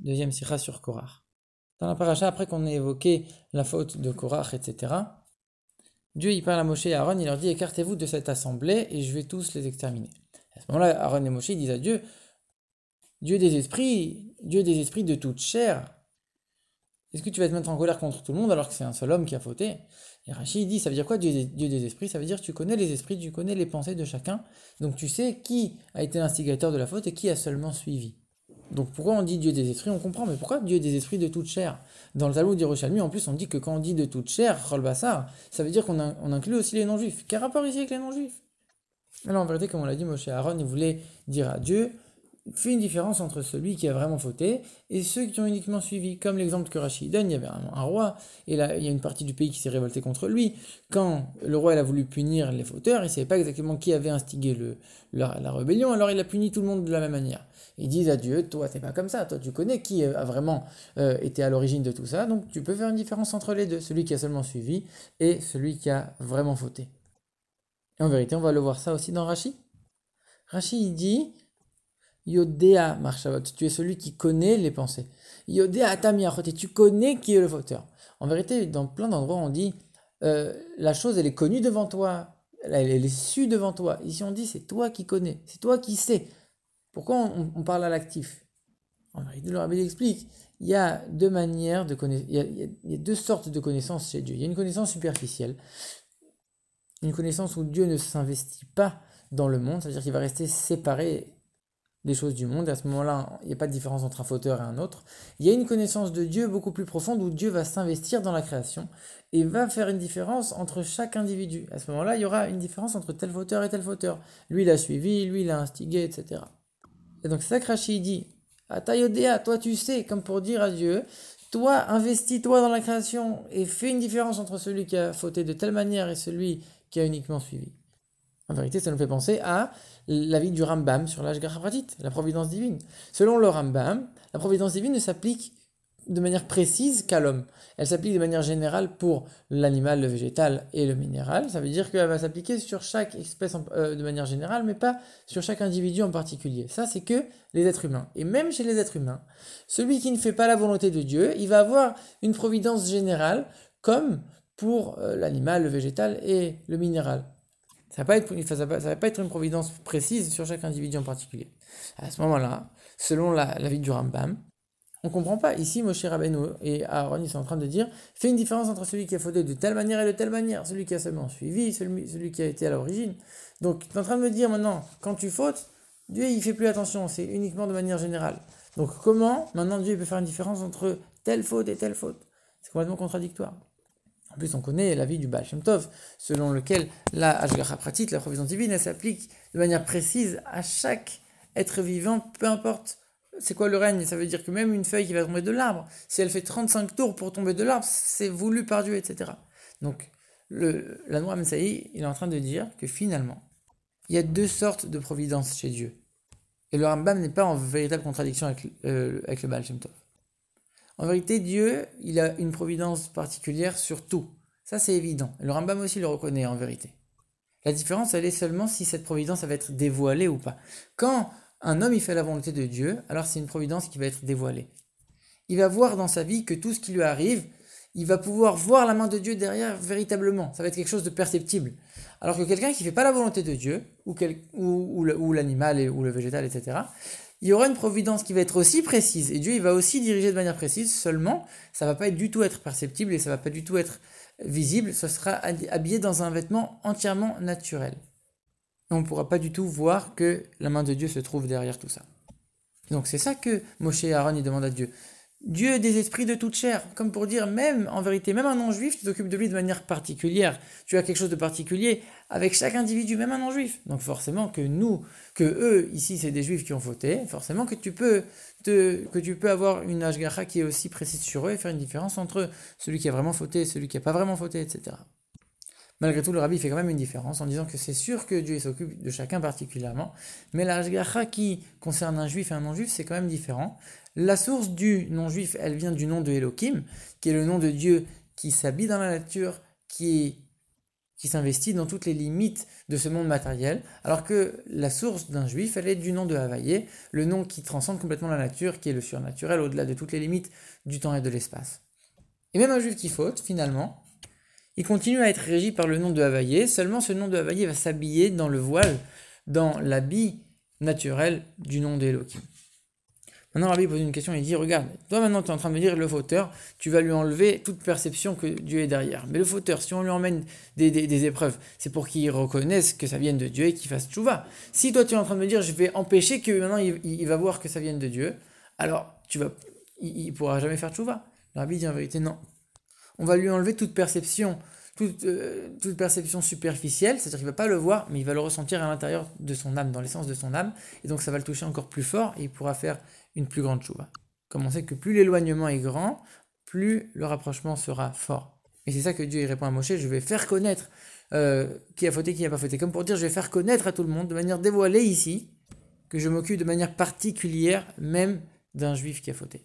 Deuxième sur Korach. Dans la paracha, après qu'on ait évoqué la faute de Korach, etc., Dieu il parle à Moshe et à Aaron, il leur dit écartez-vous de cette assemblée et je vais tous les exterminer. À ce moment-là, Aaron et Moshe disent à Dieu Dieu des esprits, Dieu des esprits de toute chair, est-ce que tu vas te mettre en colère contre tout le monde alors que c'est un seul homme qui a fauté? Et Rachid dit, ça veut dire quoi Dieu des, esprits? Ça veut dire que tu connais les esprits, tu connais les pensées de chacun, donc tu sais qui a été l'instigateur de la faute et qui a seulement suivi. Donc pourquoi on dit Dieu des esprits? On comprend, mais pourquoi Dieu des esprits de toute chair? Dans le Talmud d'Irushalmi, en plus, on dit que quand on dit de toute chair, Rolbassar, ça veut dire qu'on inclut aussi les non-juifs. Quel rapport ici avec les non-juifs? Alors en vérité, comme on l'a dit, Moshe Aaron, il voulait dire à Dieu, fait une différence entre celui qui a vraiment fauté et ceux qui ont uniquement suivi. Comme l'exemple que Rachid donne, il y avait un, roi, et là, il y a une partie du pays qui s'est révoltée contre lui. Quand le roi a voulu punir les fauteurs, il ne savait pas exactement qui avait instigé le, la, rébellion, alors il a puni tout le monde de la même manière. Ils disent à Dieu, toi c'est pas comme ça, toi tu connais qui a vraiment euh, été à l'origine de tout ça, donc tu peux faire une différence entre les deux, celui qui a seulement suivi et celui qui a vraiment fauté. Et en vérité, on va le voir ça aussi dans Rachid. Rachid dit, Yodea tu es celui qui connaît les pensées. Yodea tu connais qui est le fauteur. En vérité, dans plein d'endroits, on dit euh, la chose, elle est connue devant toi, elle, est su devant toi. Ici, on dit c'est toi qui connais, c'est toi qui sais. Pourquoi on, parle à l'actif? En le explique il y a deux manières de connaître, il, y a deux sortes de connaissances chez Dieu. Il y a une connaissance superficielle, une connaissance où Dieu ne s'investit pas dans le monde, c'est-à-dire qu'il va rester séparé des choses du monde. À ce moment-là, il n'y a pas de différence entre un fauteur et un autre. Il y a une connaissance de Dieu beaucoup plus profonde où Dieu va s'investir dans la création et va faire une différence entre chaque individu. À ce moment-là, il y aura une différence entre tel fauteur et tel fauteur. Lui, il a suivi, lui, il a instigé, etc. Et donc, que dit. Atayodea, toi tu sais, comme pour dire à Dieu, toi, investis-toi dans la création et fais une différence entre celui qui a fauté de telle manière et celui qui a uniquement suivi. En vérité, ça nous fait penser à l'avis du Rambam sur l'Ashgacha Pratit, la providence divine. Selon le Rambam, la providence divine ne s'applique de manière précise qu'à l'homme. Elle s'applique de manière générale pour l'animal, le végétal et le minéral. Ça veut dire qu'elle va s'appliquer sur chaque espèce euh, de manière générale, mais pas sur chaque individu en particulier. Ça, c'est que les êtres humains. Et même chez les êtres humains, celui qui ne fait pas la volonté de Dieu, il va avoir une providence générale comme pour euh, l'animal, le végétal et le minéral. Ça ne va, va, pas être une providence précise sur chaque individu en particulier. À ce moment-là, selon la, vie du Rambam, on ne comprend pas. Ici, Moshe Rabbeinu et Aaron, ils sont en train de dire fais une différence entre celui qui a fauté de telle manière et de telle manière, celui qui a seulement suivi, celui, celui qui a été à l'origine. Donc, tu es en train de me dire maintenant, quand tu fautes, Dieu, il fait plus attention, c'est uniquement de manière générale. Donc, comment maintenant Dieu peut faire une différence entre telle faute et telle faute? C'est complètement contradictoire. En plus, on connaît la vie du Baal Tov, selon lequel la Ashgacha Pratit, la provision divine, elle s'applique de manière précise à chaque être vivant, peu importe c'est quoi le règne Ça veut dire que même une feuille qui va tomber de l'arbre, si elle fait 35 tours pour tomber de l'arbre, c'est voulu par Dieu, etc. Donc, le, la Noire Messaï, il est en train de dire que finalement, il y a deux sortes de providence chez Dieu. Et le Rambam n'est pas en véritable contradiction avec, euh, avec le Baal Shem Tov. En vérité, Dieu, il a une providence particulière sur tout. Ça, c'est évident. Le Rambam aussi le reconnaît en vérité. La différence, elle est seulement si cette providence va être dévoilée ou pas. Quand un homme il fait la volonté de Dieu, alors c'est une providence qui va être dévoilée. Il va voir dans sa vie que tout ce qui lui arrive, il va pouvoir voir la main de Dieu derrière véritablement. Ça va être quelque chose de perceptible. Alors que quelqu'un qui ne fait pas la volonté de Dieu, ou, ou l'animal ou le végétal, etc., il y aura une providence qui va être aussi précise, et Dieu il va aussi diriger de manière précise, seulement ça va pas du tout être perceptible et ça va pas du tout être visible, ce sera habillé dans un vêtement entièrement naturel. on ne pourra pas du tout voir que la main de Dieu se trouve derrière tout ça. Donc c'est ça que Moshe et Aaron ils demandent à Dieu. Dieu des esprits de toute chair, comme pour dire même, en vérité, même un non-juif, tu t'occupes de lui de manière particulière. Tu as quelque chose de particulier avec chaque individu, même un non-juif. Donc forcément que nous, que eux, ici, c'est des juifs qui ont fauté, forcément que tu peux, te, que tu peux avoir une ashgacha qui est aussi précise sur eux et faire une différence entre celui qui a vraiment fauté et celui qui n'a pas vraiment fauté, etc. Malgré tout, le rabbi fait quand même une différence en disant que c'est sûr que Dieu s'occupe de chacun particulièrement, mais la ashgacha qui concerne un juif et un non-juif, c'est quand même différent. La source du non-juif, elle vient du nom de Elohim, qui est le nom de Dieu qui s'habille dans la nature, qui, qui s'investit dans toutes les limites de ce monde matériel, alors que la source d'un juif, elle est du nom de Havaïe, le nom qui transcende complètement la nature, qui est le surnaturel, au-delà de toutes les limites du temps et de l'espace. Et même un juif qui faute, finalement, il continue à être régi par le nom de Havaïe, seulement ce nom de Havaïe va s'habiller dans le voile, dans l'habit naturel du nom d'Elohim. Maintenant, Rabbi pose une question, il dit, regarde, toi maintenant tu es en train de me dire le fauteur, tu vas lui enlever toute perception que Dieu est derrière. Mais le fauteur, si on lui emmène des, épreuves, c'est pour qu'il reconnaisse que ça vienne de Dieu et qu'il fasse tchouva. Si toi tu es en train de me dire, je vais empêcher que maintenant il, va voir que ça vienne de Dieu, alors tu vas, il, ne pourra jamais faire tchouva. Rabbi dit en vérité, non. On va lui enlever toute perception toute, euh, perception superficielle, c'est-à-dire qu'il ne va pas le voir, mais il va le ressentir à l'intérieur de son âme, dans l'essence de son âme, et donc ça va le toucher encore plus fort, et il pourra faire une plus grande chouva. Comme on sait que plus l'éloignement est grand, plus le rapprochement sera fort. Et c'est ça que Dieu répond à Moshe, je vais faire connaître euh, qui a fauté, qui n'a pas fauté. Comme pour dire, je vais faire connaître à tout le monde, de manière dévoilée ici, que je m'occupe de manière particulière même d'un juif qui a fauté.